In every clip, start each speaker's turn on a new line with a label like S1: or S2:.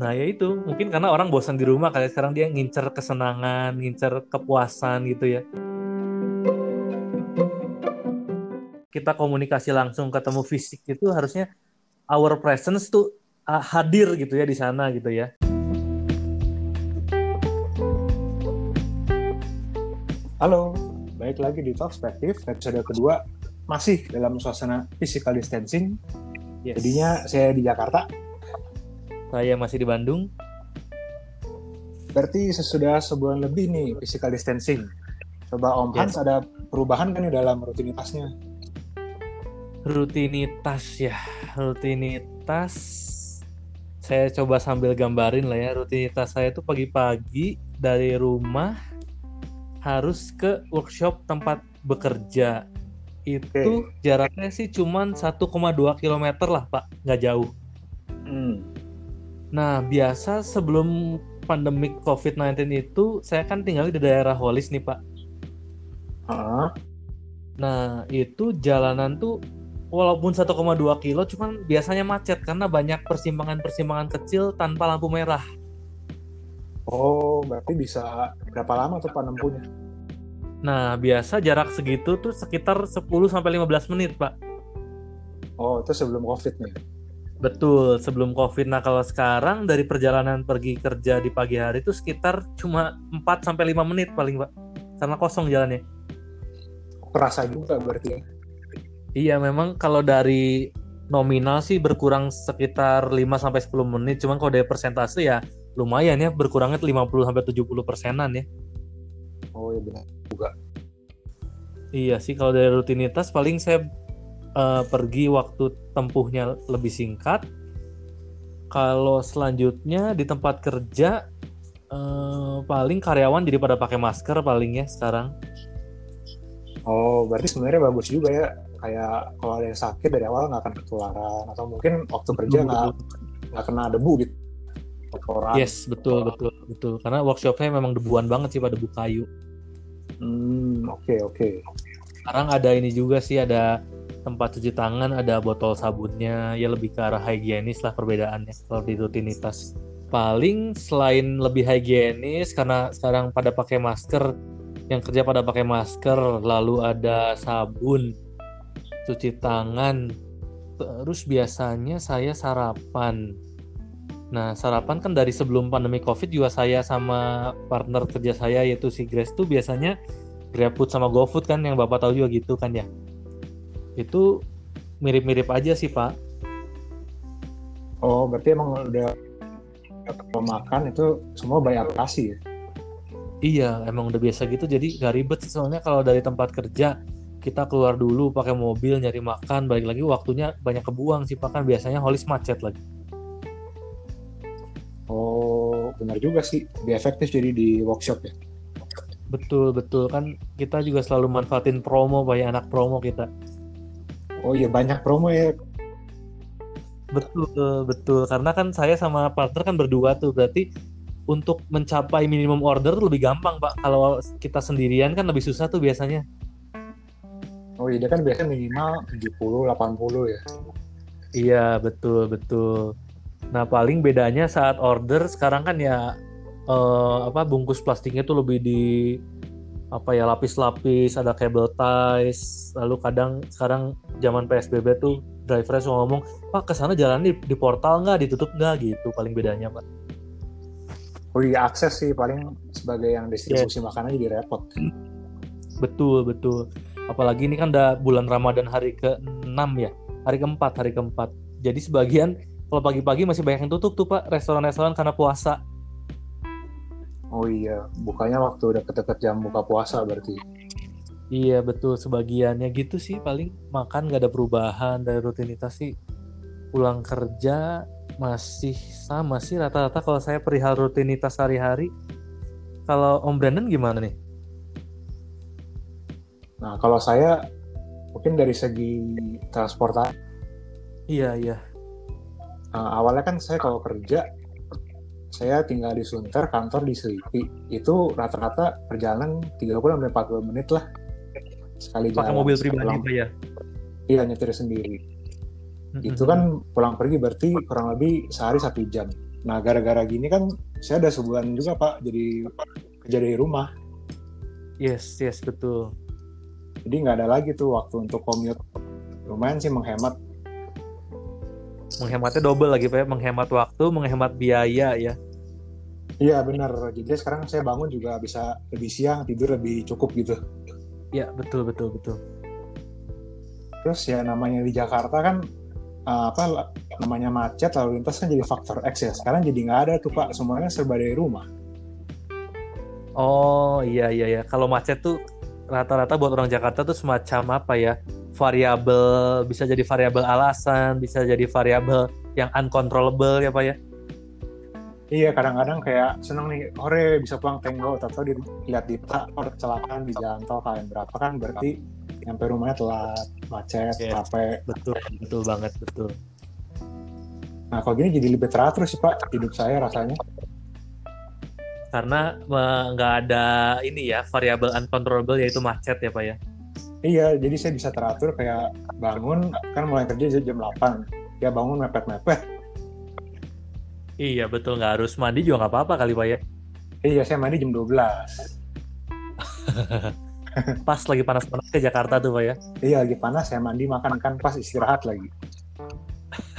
S1: Nah ya itu mungkin karena orang bosan di rumah kali sekarang dia ngincer kesenangan, ngincer kepuasan gitu ya. Kita komunikasi langsung ketemu fisik itu harusnya our presence tuh uh, hadir gitu ya di sana gitu ya.
S2: Halo, baik lagi di Perspektif episode kedua masih dalam suasana physical distancing.
S1: Yes.
S2: Jadinya saya di Jakarta.
S1: Saya masih di Bandung.
S2: Berarti sesudah sebulan lebih nih physical distancing. Coba Om Hans ada perubahan kan nih dalam rutinitasnya?
S1: Rutinitas ya, rutinitas. Saya coba sambil gambarin lah ya. Rutinitas saya itu pagi-pagi dari rumah harus ke workshop tempat bekerja. Itu
S2: Oke.
S1: jaraknya sih cuman 1,2 km lah Pak, nggak jauh.
S2: Hmm.
S1: Nah, biasa sebelum pandemik COVID-19 itu, saya kan tinggal di daerah Holis nih, Pak.
S2: Ah,
S1: Nah, itu jalanan tuh walaupun 1,2 kilo, cuman biasanya macet karena banyak persimpangan-persimpangan kecil tanpa lampu merah.
S2: Oh, berarti bisa berapa lama tuh Pak nempuhnya?
S1: Nah, biasa jarak segitu tuh sekitar 10-15 menit, Pak.
S2: Oh, itu sebelum COVID nih.
S1: Betul, sebelum COVID. Nah, kalau sekarang dari perjalanan pergi kerja di pagi hari itu sekitar cuma 4-5 menit paling, Pak. Karena kosong jalannya.
S2: Kerasa juga berarti ya.
S1: Iya, memang kalau dari nominal sih berkurang sekitar 5 sampai 10 menit, cuman kalau dari persentase ya lumayan ya berkurangnya 50 sampai 70 persenan ya.
S2: Iya benar.
S1: Iya sih kalau dari rutinitas paling saya eh, pergi waktu tempuhnya lebih singkat. Kalau selanjutnya di tempat kerja eh, paling karyawan jadi pada pakai masker paling ya sekarang.
S2: Oh, berarti sebenarnya bagus juga ya. Kayak kalau ada yang sakit dari awal nggak akan ketularan atau mungkin waktu kerja nggak nggak kena debu gitu. Kotoran.
S1: Yes, betul betul betul. Karena workshopnya memang debuan banget sih pada debu kayu.
S2: Hmm, oke oke.
S1: Sekarang ada ini juga sih ada tempat cuci tangan, ada botol sabunnya, ya lebih ke arah higienis lah perbedaannya kalau di rutinitas. Paling selain lebih higienis karena sekarang pada pakai masker, yang kerja pada pakai masker, lalu ada sabun, cuci tangan, terus biasanya saya sarapan. Nah, sarapan kan dari sebelum pandemi Covid juga saya sama partner kerja saya yaitu si Grace tuh biasanya GrabFood sama GoFood kan yang Bapak tahu juga gitu kan ya. Itu mirip-mirip aja sih, Pak.
S2: Oh, berarti emang udah kalau makan itu semua by aplikasi ya?
S1: Iya, emang udah biasa gitu jadi gak ribet sih soalnya kalau dari tempat kerja kita keluar dulu pakai mobil nyari makan balik lagi waktunya banyak kebuang sih Pak kan biasanya holis macet lagi.
S2: Oh, benar juga sih. Lebih efektif jadi di workshop ya.
S1: Betul, betul kan kita juga selalu manfaatin promo banyak anak promo kita.
S2: Oh iya banyak promo ya.
S1: Betul, betul. Karena kan saya sama partner kan berdua tuh, berarti untuk mencapai minimum order tuh lebih gampang, Pak. Kalau kita sendirian kan lebih susah tuh biasanya.
S2: Oh iya dia kan biasanya minimal 70 80 ya.
S1: Iya, betul, betul. Nah, paling bedanya saat order sekarang kan ya eh, apa bungkus plastiknya tuh lebih di apa ya lapis-lapis, ada cable ties, lalu kadang sekarang zaman PSBB tuh drivernya suka ngomong, "Pak, ke sana jalan di, di portal nggak, ditutup nggak?" gitu paling bedanya, Pak.
S2: Oh iya akses sih paling sebagai yang distribusi makanan jadi repot.
S1: Betul, betul. Apalagi ini kan udah bulan Ramadan hari ke-6 ya. Hari keempat, hari keempat. Jadi sebagian kalau pagi-pagi masih banyak yang tutup tuh Pak, restoran-restoran karena puasa.
S2: Oh iya, bukanya waktu udah deket jam buka puasa berarti.
S1: Iya, betul. Sebagiannya gitu sih paling makan nggak ada perubahan dari rutinitas sih. Pulang kerja masih sama sih rata-rata kalau saya perihal rutinitas sehari-hari. Kalau Om Brandon gimana nih?
S2: Nah kalau saya mungkin dari segi transportasi,
S1: Iya, iya.
S2: Nah, awalnya kan saya kalau kerja saya tinggal di Sunter, kantor di Selipi. Itu rata-rata perjalanan 30 sampai 40 menit lah. Sekali
S1: Pakai
S2: jalan.
S1: mobil pribadi
S2: Pulang-
S1: ya?
S2: iya nyetir sendiri. Itu kan pulang pergi berarti kurang lebih sehari satu jam. Nah gara-gara gini kan saya ada sebulan juga pak jadi kerja dari rumah.
S1: Yes yes betul.
S2: Jadi nggak ada lagi tuh waktu untuk commute lumayan sih menghemat
S1: menghematnya double lagi pak ya. Menghemat waktu menghemat biaya ya.
S2: Iya benar. Jadi sekarang saya bangun juga bisa lebih siang tidur lebih cukup gitu.
S1: Ya betul betul betul.
S2: Terus ya namanya di Jakarta kan uh, apa namanya macet lalu lintas kan jadi faktor X ya. Sekarang jadi nggak ada tuh pak. Semuanya serba dari rumah.
S1: Oh iya iya ya kalau macet tuh rata-rata buat orang Jakarta tuh semacam apa ya variabel bisa jadi variabel alasan bisa jadi variabel yang uncontrollable ya pak ya?
S2: Iya kadang-kadang kayak seneng nih ore bisa pulang tenggo. Atau dilihat di tak oh, kecelakaan di jalan tol kalian berapa? Kan berarti nyampe rumahnya telat macet yeah. capek.
S1: Betul betul banget betul.
S2: Nah kalau gini jadi lebih teratur sih pak hidup saya rasanya.
S1: Karena nggak ada ini ya variabel uncontrollable yaitu macet ya pak ya
S2: Iya, jadi saya bisa teratur kayak bangun kan mulai kerja jam 8. Ya bangun mepet-mepet.
S1: Iya, betul nggak harus mandi juga nggak apa-apa kali Pak ya.
S2: Iya, saya mandi jam 12.
S1: pas lagi panas-panas ke Jakarta tuh Pak ya.
S2: Iya, lagi panas saya mandi makan kan pas istirahat lagi.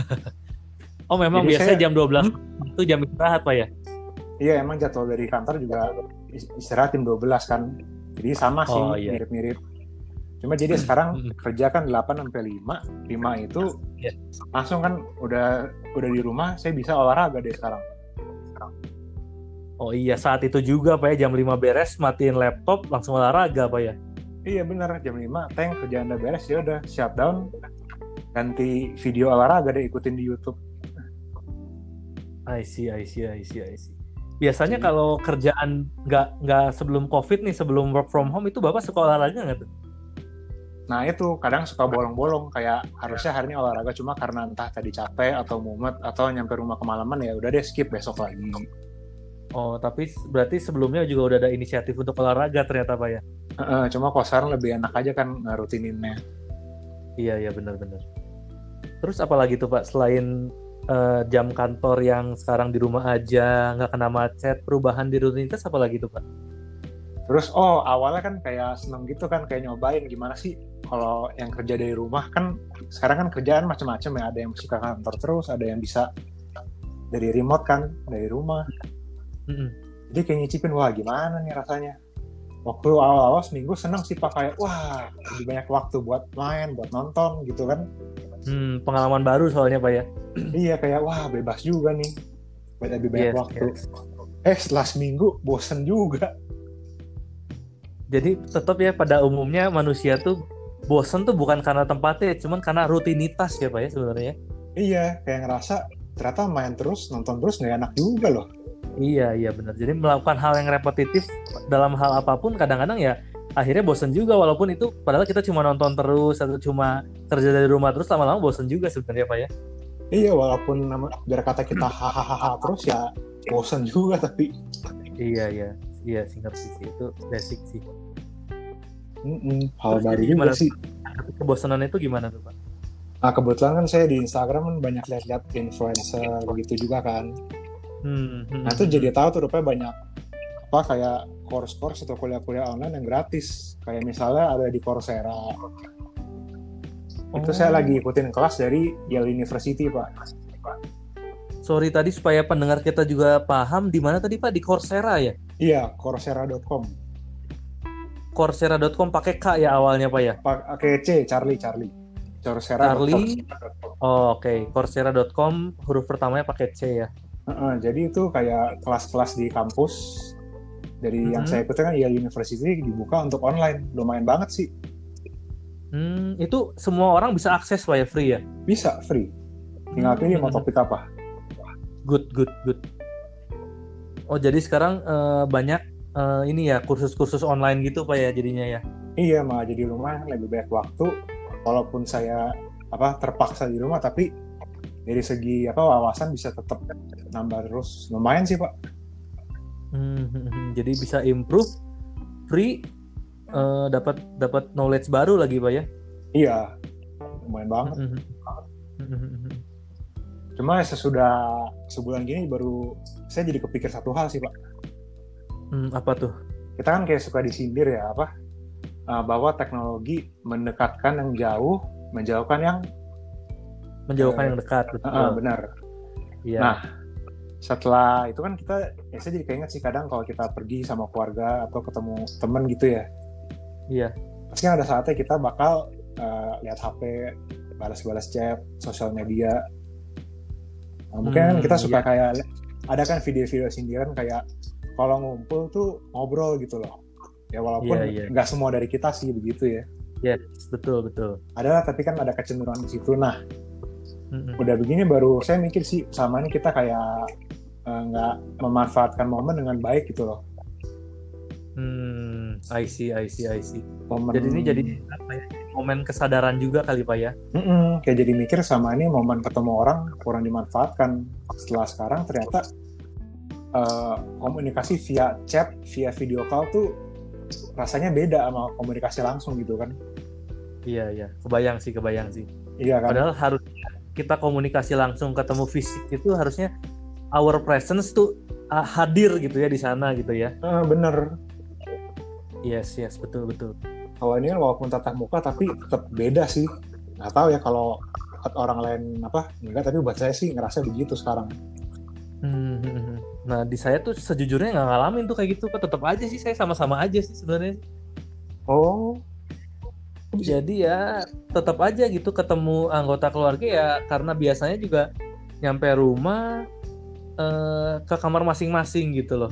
S1: oh, memang jadi biasanya saya... jam 12 hmm? itu jam istirahat Pak ya?
S2: Iya, emang jadwal dari kantor juga istirahat jam 12 kan. Jadi sama sih, oh, iya. mirip-mirip. Cuma jadi hmm. sekarang hmm. kerja kan 8 sampai 5. 5 itu yeah. langsung kan udah udah di rumah saya bisa olahraga deh sekarang.
S1: Oh iya, saat itu juga Pak ya jam 5 beres matiin laptop langsung olahraga Pak ya.
S2: Iya bener jam 5 tank kerjaan udah beres ya udah shutdown ganti video olahraga deh ikutin di YouTube.
S1: I see, I see, I see, I see. Biasanya kalau kerjaan nggak nggak sebelum COVID nih, sebelum work from home itu Bapak suka olahraga nggak tuh?
S2: Nah itu kadang suka bolong-bolong kayak harusnya hari ini olahraga cuma karena entah tadi capek atau mumet atau nyampe rumah kemalaman ya udah deh skip besok lagi.
S1: Oh tapi berarti sebelumnya juga udah ada inisiatif untuk olahraga ternyata pak ya?
S2: Uh, cuma sekarang lebih enak aja kan rutininnya.
S1: Iya iya benar-benar. Terus apalagi tuh pak selain uh, jam kantor yang sekarang di rumah aja nggak kena macet perubahan di rutinitas apalagi tuh pak?
S2: Terus oh awalnya kan kayak seneng gitu kan kayak nyobain gimana sih kalau yang kerja dari rumah kan sekarang kan kerjaan macam-macam ya. Ada yang suka kantor terus ada yang bisa dari remote kan dari rumah. Mm-hmm. jadi kayak nyicipin wah gimana nih rasanya? Waktu awal-awal seminggu seneng sih pak kayak wah lebih banyak waktu buat main buat nonton gitu kan.
S1: Hmm, pengalaman baru soalnya pak ya.
S2: Iya kayak wah bebas juga nih. Lebih banyak yes, waktu. yes. eh setelah seminggu bosen juga.
S1: Jadi tetap ya pada umumnya manusia tuh bosen tuh bukan karena tempatnya, cuman karena rutinitas ya pak ya sebenarnya.
S2: Iya, kayak ngerasa ternyata main terus, nonton terus nggak enak juga loh.
S1: Iya, iya benar. Jadi melakukan hal yang repetitif dalam hal apa pun kadang-kadang ya akhirnya bosen juga walaupun itu padahal kita cuma nonton terus atau cuma kerja dari rumah terus lama-lama bosen juga sebenarnya pak ya.
S2: Iya, walaupun nama, biar kata kita hahaha terus ya bosen juga tapi.
S1: Iya, iya. Iya sih ngerti sih itu basic sih.
S2: Mm-mm, hal baru juga sih.
S1: Kebosanan itu gimana tuh pak?
S2: Nah kebetulan kan saya di Instagram kan banyak lihat-lihat influencer begitu juga kan. Hmm, hmm, nah itu hmm. jadi tahu tuh rupanya banyak apa kayak course-course atau kuliah-kuliah online yang gratis. Kayak misalnya ada di Coursera. Oh. Itu saya lagi ikutin kelas dari Yale University pak.
S1: Sorry tadi supaya pendengar kita juga paham di mana tadi pak di Coursera ya?
S2: Iya, coursera.com.
S1: Coursera.com pakai K ya awalnya Pak ya?
S2: Pakai C, Charlie, Charlie.
S1: Coursera. Charlie. Oh, oke. Okay. Coursera.com huruf pertamanya pakai C ya.
S2: Uh, uh, jadi itu kayak kelas-kelas di kampus dari mm -hmm. yang saya ikuti kan Yale University dibuka untuk online. Lumayan banget sih.
S1: Hmm, itu semua orang bisa akses Pak ya free ya?
S2: Bisa free. Tinggal pilih hmm. mau topik apa.
S1: Good, good, good. Oh jadi sekarang uh, banyak uh, ini ya kursus-kursus online gitu pak ya jadinya ya?
S2: Iya malah jadi lumayan lebih banyak waktu. Walaupun saya apa terpaksa di rumah tapi dari segi apa wawasan bisa tetap nambah terus. Lumayan sih pak.
S1: Hmm, hmm, hmm. jadi bisa improve free uh, dapat dapat knowledge baru lagi pak ya?
S2: Iya lumayan banget.
S1: Mhm.
S2: cuma sesudah sebulan gini baru saya jadi kepikir satu hal sih pak
S1: Hmm, apa tuh?
S2: kita kan kayak suka disindir ya apa uh, bahwa teknologi mendekatkan yang jauh menjauhkan yang
S1: Menjauhkan
S2: Eh,
S1: yang dekat, betul.
S2: uh, benar
S1: Iya.
S2: Nah, setelah itu kan kita ya saya jadi keinget sih kadang kalau kita pergi sama keluarga atau ketemu temen gitu ya
S1: Iya.
S2: pasti ada saatnya kita bakal uh, lihat HP balas-balas chat sosial media Nah, mungkin kan
S1: Hmm,
S2: kita suka
S1: iya.
S2: kayak ada kan video-video sindiran kayak kalau ngumpul tuh ngobrol gitu loh ya walaupun
S1: Iya, iya.
S2: nggak semua dari kita sih begitu ya
S1: Yes, betul, betul.
S2: ada tapi kan ada kecenderungan di situ nah
S1: Mhm.
S2: udah begini baru saya mikir sih sama ini kita kayak eh, nggak memanfaatkan momen dengan baik gitu loh
S1: Hmm, I see, I see, I see.
S2: momen
S1: Jadi ini jadi apa ya? Momen kesadaran juga kali Pak ya.
S2: Mm-mm, kayak jadi mikir sama ini momen ketemu orang kurang dimanfaatkan setelah sekarang ternyata eh, komunikasi via chat via video call tuh rasanya beda sama komunikasi langsung gitu kan
S1: Iya, iya. Kebayang sih, kebayang sih.
S2: iya kan
S1: Padahal harus kita komunikasi langsung ketemu fisik itu harusnya our presence tuh ah, hadir gitu ya di sana gitu ya.
S2: Eh, bener
S1: Yes, yes, betul, betul.
S2: kalau ini kan walaupun tatap muka tapi tetap beda sih nggak tahu ya kalau orang lain apa enggak tapi buat saya sih ngerasa begitu sekarang
S1: Hmm, hmm, hmm. Nah, di saya tuh sejujurnya nggak ngalamin tuh kayak gitu, Pak. Tetap aja sih saya sama-sama aja sih sebenarnya.
S2: oh
S1: Jadi ya tetap aja gitu ketemu anggota keluarga ya karena biasanya juga nyampe rumah eh, ke kamar masing-masing gitu loh.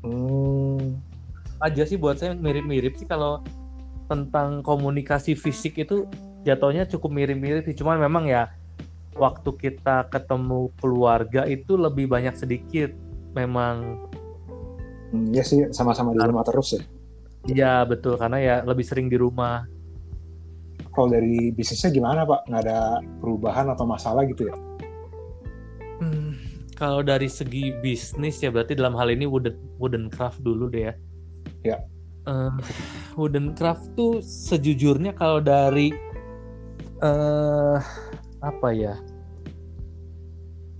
S2: hmm,
S1: Aja sih buat saya mirip-mirip sih kalau tentang komunikasi fisik itu jatuhnya cukup mirip-mirip sih. Cuman memang ya waktu kita ketemu keluarga itu lebih banyak sedikit. Memang
S2: hmm, ya sih sama-sama di rumah terus ya
S1: Iya betul karena ya lebih sering di rumah.
S2: kalau dari bisnisnya gimana pak nggak ada perubahan atau masalah gitu ya
S1: Hmm, kalau dari segi bisnis ya berarti dalam hal ini wooden wooden craft dulu deh ya.
S2: Ya.
S1: Eh, wooden craft tuh sejujurnya kalau dari eh apa ya?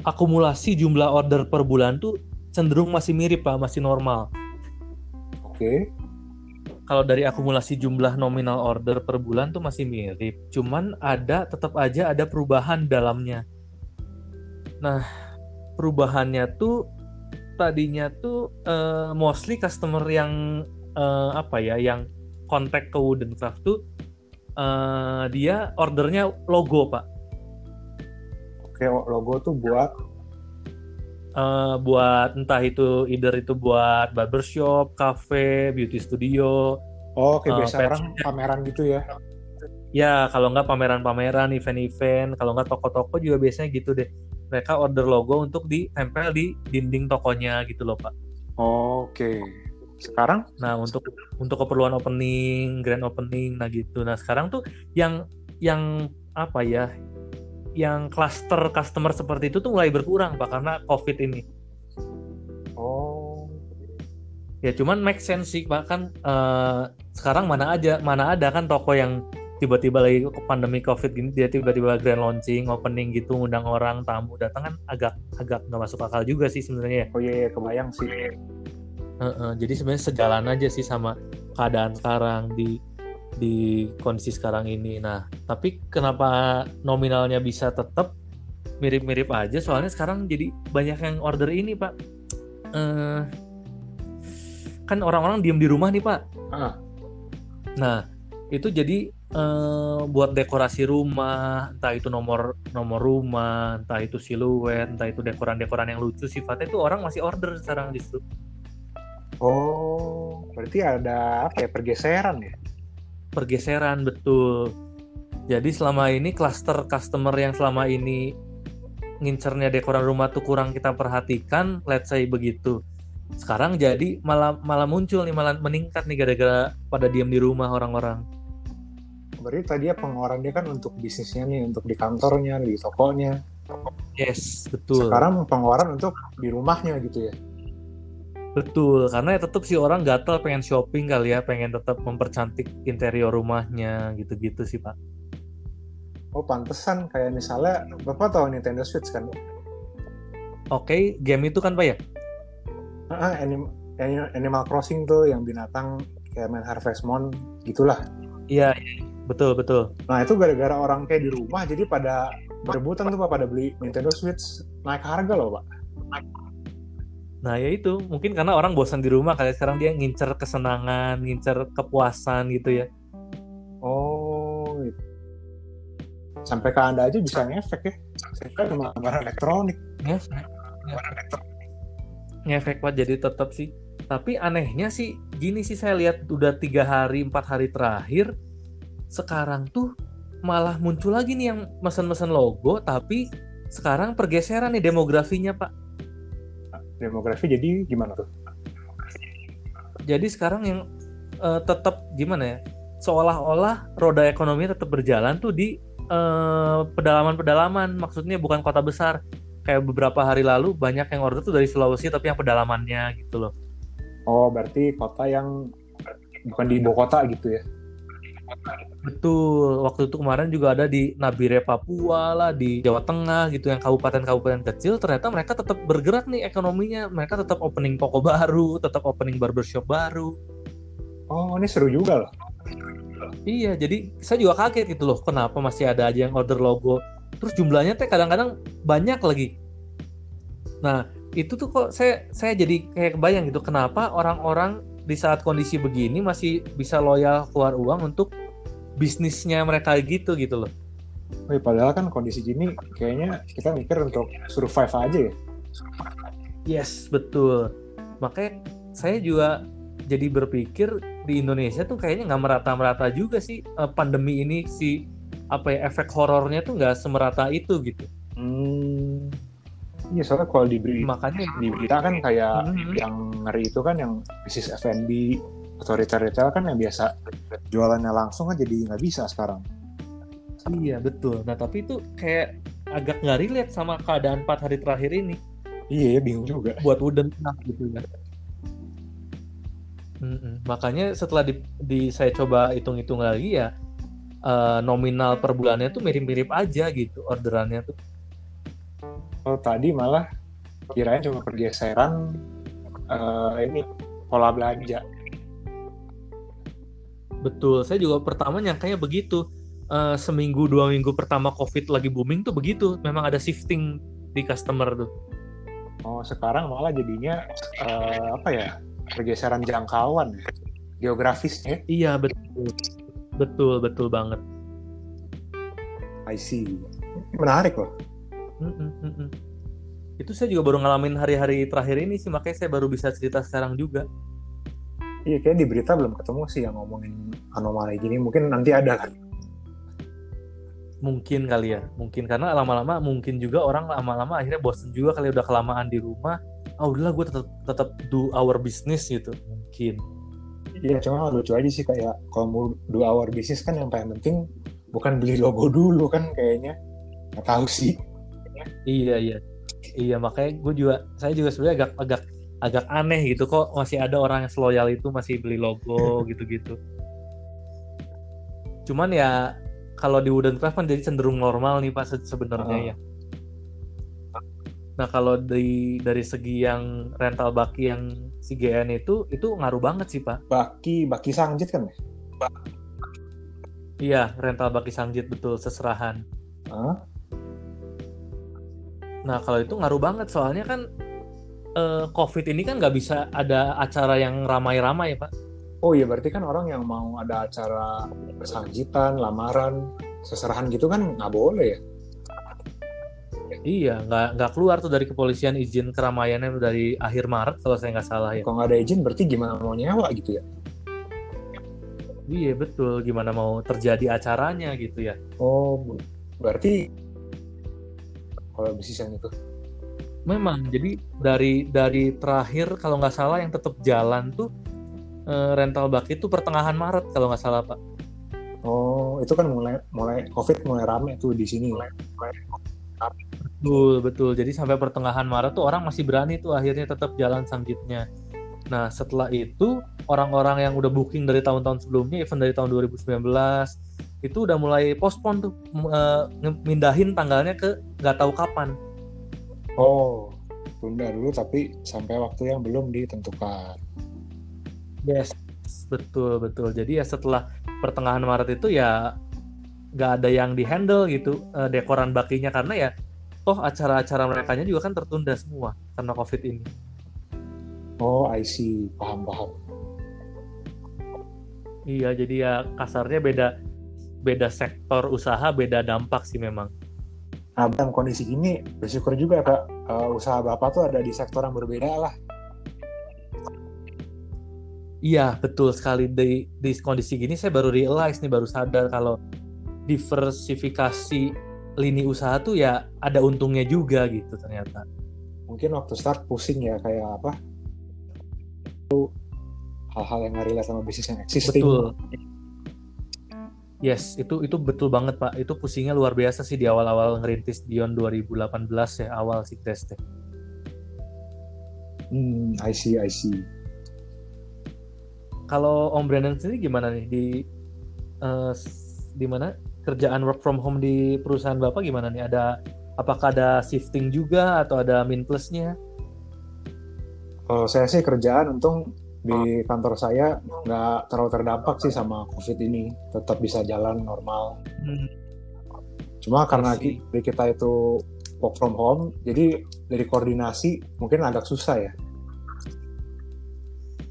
S1: Akumulasi jumlah order per bulan tuh cenderung masih mirip Pak, masih normal.
S2: oke
S1: kalau dari akumulasi jumlah nominal order per bulan tuh masih mirip. Cuman ada tetap aja ada perubahan dalamnya. Nah, perubahannya tuh tadinya tuh eh, mostly customer yang eh, apa ya, yang kontak ke Wooden Craft tuh eh, dia ordernya logo, Pak.
S2: Oke logo tuh buat
S1: Eh, buat entah itu either itu buat barbershop, cafe, beauty studio,
S2: oh kayak
S1: Eh,
S2: biasa
S1: pet
S2: orang pameran gitu ya
S1: Ya, kalau nggak pameran-pameran, event-event, kalau nggak toko-toko juga biasanya gitu deh. Mereka order logo untuk ditempel di dinding tokonya gitu loh, Pak.
S2: oke sekarang
S1: Nah, untuk untuk keperluan opening, grand opening, nah gitu. Nah, sekarang tuh yang yang apa ya? Yang cluster customer seperti itu tuh mulai berkurang, Pak, karena Covid ini.
S2: oh
S1: Ya, cuman make sense sih, Pak. Kan eh, sekarang mana aja, mana ada kan toko yang tiba-tiba lagi pandemi covid gini dia tiba-tiba grand launching opening gitu ngundang orang tamu datang kan agak agak nggak masuk akal juga sih sebenarnya ya.
S2: oh iya, iya kebayang sih
S1: Heeh, jadi sebenarnya sejalan aja sih sama keadaan sekarang di di kondisi sekarang ini. Nah tapi kenapa nominalnya bisa tetap mirip-mirip aja soalnya sekarang jadi banyak yang order ini pak. Eh, kan orang-orang diem di rumah nih pak.
S2: Ah.
S1: nah itu jadi eh, buat dekorasi rumah entah itu nomor nomor rumah entah itu siluet entah itu dekoran-dekoran yang lucu sifatnya itu orang masih order sekarang justru.
S2: Oh berarti ada apa ya pergeseran ya
S1: pergeseran betul. Jadi selama ini cluster customer yang selama ini ngincernya dekoran rumah tuh kurang kita perhatikan let's say begitu. Sekarang jadi malah malah muncul nih malah meningkat nih gara-gara pada diam di rumah orang-orang.
S2: Berarti tadi ya pengeluaran dia kan untuk bisnisnya nih untuk di kantornya di tokonya.
S1: Yes betul.
S2: Sekarang pengeluaran untuk di rumahnya gitu ya
S1: Betul, karena ya tetap sih orang gatel pengen shopping kali ya, pengen tetap mempercantik interior rumahnya gitu-gitu sih Pak.
S2: Oh pantesan kayak misalnya bapak tahu Nintendo Switch kan?
S1: Oke, game itu kan pak ya?
S2: Ah, anim, anim- Animal Crossing tuh yang binatang kayak main Harvest Moon gitulah.
S1: Iya, iya. betul betul.
S2: Nah itu gara-gara orang kayak di rumah jadi pada berebutan tuh pak pada beli Nintendo Switch naik harga loh pak.
S1: Nah ya itu mungkin karena orang bosan di rumah kali sekarang dia ngincer kesenangan, ngincer kepuasan gitu ya.
S2: Oh, gitu. sampai ke anda aja bisa ngefek ya. Saya cuma barang elektronik.
S1: Ngefek. Ngefek pak jadi tetap sih. Tapi anehnya sih gini sih saya lihat udah tiga hari empat hari terakhir sekarang tuh malah muncul lagi nih yang mesen-mesen logo tapi sekarang pergeseran nih demografinya pak.
S2: Demografi jadi gimana tuh?
S1: Jadi sekarang yang eh, tetap gimana ya? Seolah-olah roda ekonomi tetap berjalan tuh di eh, pedalaman-pedalaman. Maksudnya bukan kota besar. Kayak beberapa hari lalu banyak yang order tuh dari Sulawesi tapi yang pedalamannya gitu loh.
S2: Oh, berarti kota yang bukan di ibu kota gitu ya?
S1: Betul. Waktu itu kemarin juga ada di Nabire Papua lah, di Jawa Tengah gitu yang kabupaten-kabupaten kecil. Ternyata mereka tetap bergerak nih ekonominya. Mereka tetap opening toko baru, tetap opening barbershop baru.
S2: Oh, ini seru juga loh.
S1: Iya, jadi saya juga kaget gitu loh, kenapa masih ada aja yang order logo. Terus jumlahnya teh kadang-kadang banyak lagi. Nah, itu tuh kok saya saya jadi kayak kebayang gitu, kenapa orang-orang di saat kondisi begini masih bisa loyal keluar uang untuk bisnisnya mereka gitu gitu loh.
S2: Wih, padahal kan kondisi gini kayaknya kita mikir untuk survive aja ya.
S1: Yes, betul. Makanya saya juga jadi berpikir di Indonesia tuh kayaknya nggak merata-merata juga sih eh, pandemi ini si apa ya efek horornya tuh nggak semerata itu gitu.
S2: Hmm. Iya, soalnya kalau di berita,
S1: Makanya
S2: di berita kan kayak
S1: Mhm.
S2: yang ngeri itu kan yang bisnis F&B atau retail-retail kan yang biasa jualannya langsung kan jadi nggak bisa sekarang.
S1: Iya betul. Nah tapi itu kayak agak nggak relate sama keadaan empat hari terakhir ini
S2: Iya, ya, bingung juga.
S1: buat wooden Craft gitu kan. Mm-mm. Makanya setelah di, di- saya coba hitung-hitung lagi ya eh, nominal per bulannya tuh mirip-mirip aja gitu orderannya tuh.
S2: Kalau tadi malah kirain cuma pergeseran eh, ini pola belanja.
S1: Betul. Saya juga pertama nyangkanya begitu. Eh, seminggu dua minggu pertama COVID lagi booming tuh begitu. Memang ada shifting di customer tuh.
S2: Oh, sekarang malah jadinya eh, apa ya? Pergeseran jangkauan ya. Geografisnya.
S1: Iya betul. Betul betul banget.
S2: I see. Menarik loh.
S1: Mm-mm, mm-mm. Itu saya juga baru ngalamin hari-hari terakhir ini sih, makanya saya baru bisa cerita sekarang juga.
S2: Iya, kayak di berita belum ketemu sih yang ngomongin anomali gini. Mungkin nanti ada kan.
S1: Mungkin kali ya, mungkin karena lama-lama mungkin juga orang lama-lama akhirnya bosen juga kali udah kelamaan di rumah. Ah udahlah gue tetap tetap do our business gitu. Mungkin.
S2: Iya, cuma lucu aja sih kayak kalau mau do our business kan yang paling penting bukan beli logo dulu kan kayaknya. Nggak tahu sih.
S1: Iya iya. Iya makanya gue juga saya juga sebenarnya agak agak agak aneh gitu kok masih ada orang yang loyal itu masih beli logo gitu-gitu. Cuman ya kalau di Wooden Craft kan jadi cenderung normal nih Pak se- sebenarnya
S2: Ah.
S1: ya. Nah kalau dari dari segi yang rental baki yang si GN itu itu ngaruh banget sih Pak.
S2: Baki, Baki Sangjit kan ya?
S1: Iya rental baki Sangjit betul seserahan.
S2: Hah?
S1: Nah kalau itu ngaruh banget soalnya kan eh, COVID ini kan nggak bisa ada acara yang ramai-ramai ya Pak.
S2: Oh iya, berarti kan orang yang mau ada acara sangjitan, lamaran, seserahan gitu kan nggak boleh ya?
S1: Iya, nggak nggak keluar tuh dari kepolisian izin keramaiannya dari akhir Maret kalau saya nggak salah ya.
S2: Kalau nggak ada izin berarti gimana mau nyewa gitu ya?
S1: Iya betul, gimana mau terjadi acaranya gitu ya.
S2: Oh, berarti kalau yang itu.
S1: Memang, jadi dari dari terakhir kalau nggak salah yang tetap jalan tuh eh, rental bak itu pertengahan Maret kalau nggak salah Pak.
S2: Oh, itu kan mulai mulai COVID mulai rame tuh di sini.
S1: Betul betul. Jadi sampai pertengahan Maret tuh orang masih berani tuh akhirnya tetap jalan sanggitnya. Nah setelah itu orang-orang yang udah booking dari tahun-tahun sebelumnya, even dari tahun 2019, itu udah mulai postpone tuh uh, mindahin tanggalnya ke nggak tahu kapan.
S2: Oh, tunda dulu tapi sampai waktu yang belum ditentukan.
S1: Yes, betul betul. Jadi ya setelah pertengahan Maret itu ya nggak ada yang dihandle gitu uh, dekoran bakinya karena ya toh acara-acara mereka juga kan tertunda semua karena covid ini.
S2: Oh, I see, paham paham.
S1: Iya, jadi ya kasarnya beda beda sektor usaha beda dampak sih memang.
S2: Nah, dalam kondisi gini bersyukur juga ya Pak, uh, usaha Bapak tuh ada di sektor yang berbeda lah.
S1: Iya, betul sekali di, di kondisi gini saya baru realize nih, baru sadar kalau diversifikasi lini usaha tuh ya ada untungnya juga gitu ternyata.
S2: Mungkin waktu start pusing ya kayak apa? Hal-hal yang relate sama bisnis yang existing.
S1: Betul Yes, itu itu betul banget Pak. Itu pusingnya luar biasa sih di awal-awal ngerintis Dion 2018 ya, awal si tes teh.
S2: Hmm, I see, I see.
S1: Kalau Om Brandon sendiri gimana nih di uh, di mana kerjaan work from home di perusahaan Bapak gimana nih? Ada apakah ada shifting juga atau ada min plusnya?
S2: Kalau saya sih kerjaan untung di kantor saya nggak terlalu terdampak sih sama covid ini. Tetap bisa jalan normal. Hmm. cuma karena di kita itu work from home jadi dari koordinasi mungkin agak susah ya.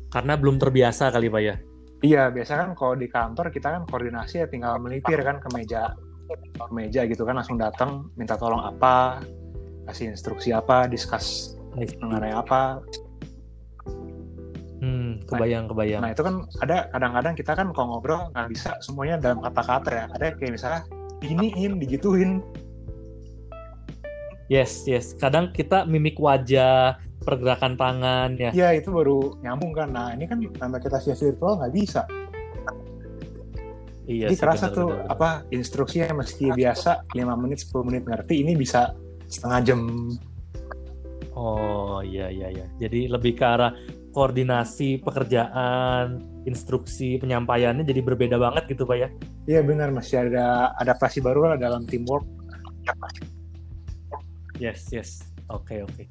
S1: Karena belum terbiasa kali pak ya?
S2: Iya biasa kan kalau di kantor kita kan koordinasi ya tinggal melipir kan ke meja ke meja gitu kan langsung datang minta tolong apa kasih instruksi apa diskus mengenai apa
S1: kebayang, nah, kebayang.
S2: Nah itu kan ada kadang-kadang kita kan kalau ngobrol nggak bisa semuanya dalam kata-kata ya. Ada kayak misalnya diginiin, digituin.
S1: Yes, yes. Kadang kita mimik wajah, pergerakan tangan ya.
S2: Iya itu baru nyambung kan. Nah ini kan nama kita via virtual nggak bisa. Iya. Jadi kerasa bener, tuh bener, apa instruksinya mesti biasa 5 menit 10 menit ngerti ini bisa setengah jam.
S1: Oh iya iya iya. Jadi lebih ke arah koordinasi pekerjaan, instruksi penyampaiannya jadi berbeda banget gitu pak ya?
S2: Iya benar masih ada adaptasi baru lah dalam teamwork.
S1: Yes yes, oke okay, oke. Okay.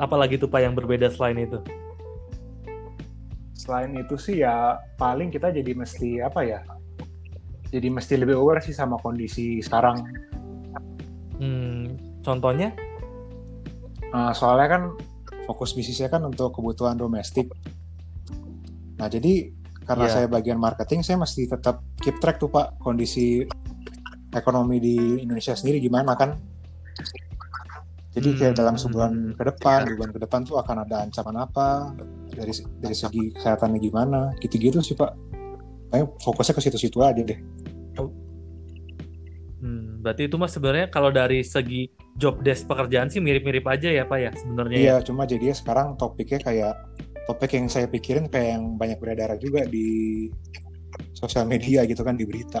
S1: Apalagi tuh pak yang berbeda selain itu?
S2: Selain itu sih ya paling kita jadi mesti apa ya? Jadi mesti lebih aware sih sama kondisi sekarang.
S1: Hmm, contohnya?
S2: Uh, soalnya kan fokus bisnisnya kan untuk kebutuhan domestik. Nah, jadi karena yeah. saya bagian marketing, saya mesti tetap keep track tuh Pak kondisi ekonomi di Indonesia sendiri gimana kan. Jadi kayak dalam hmm. sebulan ke depan, dua bulan ke depan tuh akan ada ancaman apa dari dari segi kesehatannya gimana, gitu-gitu sih Pak. Kayaknya fokusnya ke situ-situ aja deh.
S1: Hmm, berarti itu mas sebenarnya kalau dari segi job desk pekerjaan sih mirip-mirip aja ya pak ya sebenarnya.
S2: Iya, ya? cuma jadinya sekarang topiknya kayak topik yang saya pikirin kayak yang banyak beredar juga di sosial media gitu kan di berita.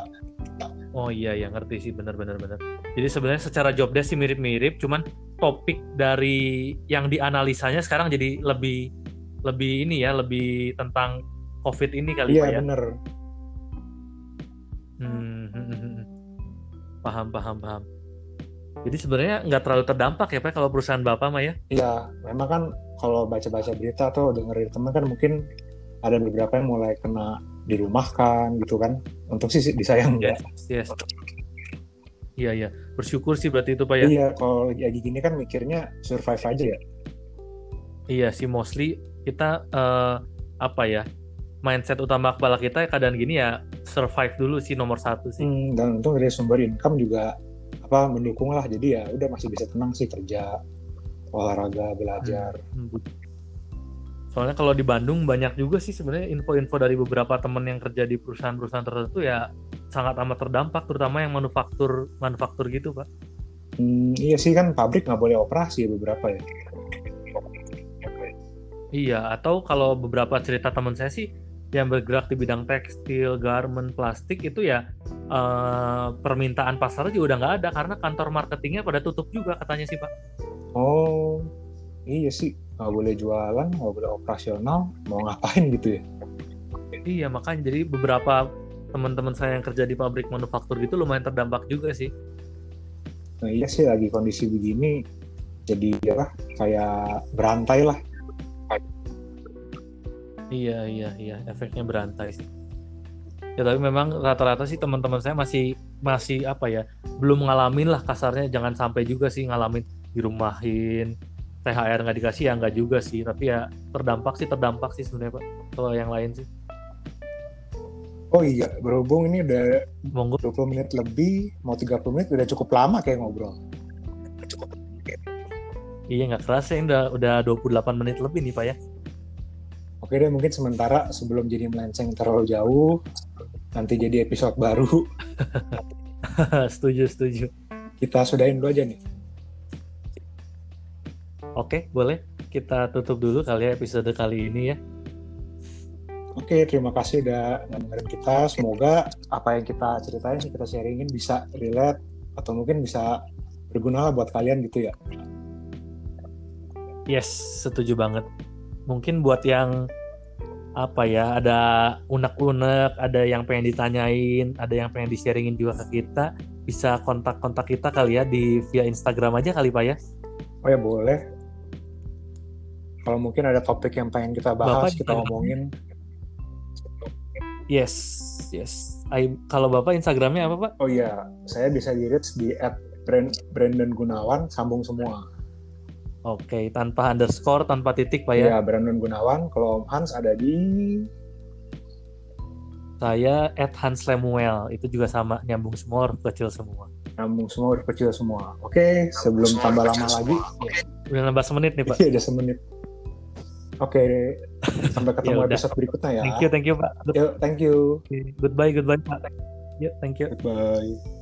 S1: Oh iya ya ngerti sih benar-benar benar. Jadi sebenarnya secara job desk sih mirip-mirip, cuman topik dari yang dianalisanya sekarang jadi lebih lebih ini ya lebih tentang COVID ini kali
S2: iya,
S1: pak ya.
S2: Iya benar.
S1: Hmm, hmm, hmm, hmm paham paham paham jadi sebenarnya nggak terlalu terdampak ya pak kalau perusahaan bapak mah ya?
S2: Iya memang kan kalau baca-baca berita atau dengerin teman kan mungkin ada beberapa yang mulai kena dirumahkan gitu kan untuk sih disayang
S1: yes, yes. iya iya. Bersyukur sih berarti itu pak ya?
S2: Iya kalau lagi gini kan mikirnya survive aja ya.
S1: Iya sih mostly kita uh, apa ya mindset utama kepala kita keadaan gini ya survive dulu sih nomor satu sih.
S2: Hmm, dan untung dari sumber income juga apa mendukung lah jadi ya udah masih bisa tenang sih kerja olahraga belajar. Hmm. hmm.
S1: Soalnya kalau di Bandung banyak juga sih sebenarnya info-info dari beberapa temen yang kerja di perusahaan-perusahaan tertentu ya sangat amat terdampak terutama yang manufaktur manufaktur gitu pak.
S2: Hmm, iya sih kan pabrik nggak boleh operasi beberapa ya.
S1: Iya atau kalau beberapa cerita teman saya sih yang bergerak di bidang tekstil, garment, plastik itu ya uh, permintaan pasar juga udah nggak ada karena kantor marketingnya pada tutup juga katanya sih pak.
S2: Oh iya sih nggak boleh jualan, nggak boleh operasional, mau ngapain gitu ya?
S1: Iya makanya jadi beberapa teman-teman saya yang kerja di pabrik manufaktur gitu lumayan terdampak juga sih.
S2: Nah iya sih lagi kondisi begini jadi apa kayak berantai lah.
S1: Iya iya iya. Efeknya berantai sih. Ya tapi memang rata-rata sih teman-teman saya masih masih apa ya belum ngalamin lah kasarnya. Jangan sampai juga sih ngalamin dirumahin THR nggak dikasih ya nggak juga sih. Tapi ya terdampak sih terdampak sih sebenarnya pak. Kalau yang lain sih.
S2: Oh iya, berhubung ini udah
S1: monggo.
S2: 20 menit lebih, mau 30 menit udah cukup lama kayak ngobrol.
S1: iya nggak kerasa ya udah udah 28 menit lebih nih pak ya
S2: Oke deh, mungkin sementara sebelum jadi melenceng terlalu jauh, nanti jadi episode baru,
S1: setuju setuju
S2: kita sudahin dulu aja nih.
S1: oke boleh kita tutup dulu kali ya episode kali ini ya
S2: Oke, terima kasih udah dengerin kita. Semoga apa yang kita ceritain, kita sharingin bisa relate atau mungkin bisa berguna lah buat kalian gitu ya.
S1: yes setuju banget mungkin buat yang apa ya ada unek-unek ada yang pengen ditanyain ada yang pengen di-sharingin juga ke kita bisa kontak-kontak kita kali ya di via Instagram aja kali pak ya
S2: Oh ya boleh. Kalau mungkin ada topik yang pengen kita bahas,
S1: Bapak
S2: kita ngomongin.
S1: yes yes I- kalau bapak Instagramnya apa pak
S2: Oh iya, saya bisa di reach di Brandon Gunawan, sambung semua.
S1: Oke, tanpa underscore, tanpa titik Pak ya.
S2: Iya, Brandon Gunawan. Kalau Om Hans ada di
S1: Saya at Hans Lemuel, itu juga sama, nyambung semua, huruf kecil semua.
S2: sambung semua huruf kecil semua. Oke, sebelum tambah lama lagi,
S1: Udah nambah semenit nih Pak.
S2: iya udah semenit. Oke, sampai ketemu
S1: Ya
S2: episode berikutnya ya.
S1: Thank you, thank you Pak.
S2: Yuk, thank you.
S1: Goodbye, goodbye Pak. Yuk, thank you.
S2: Goodbye.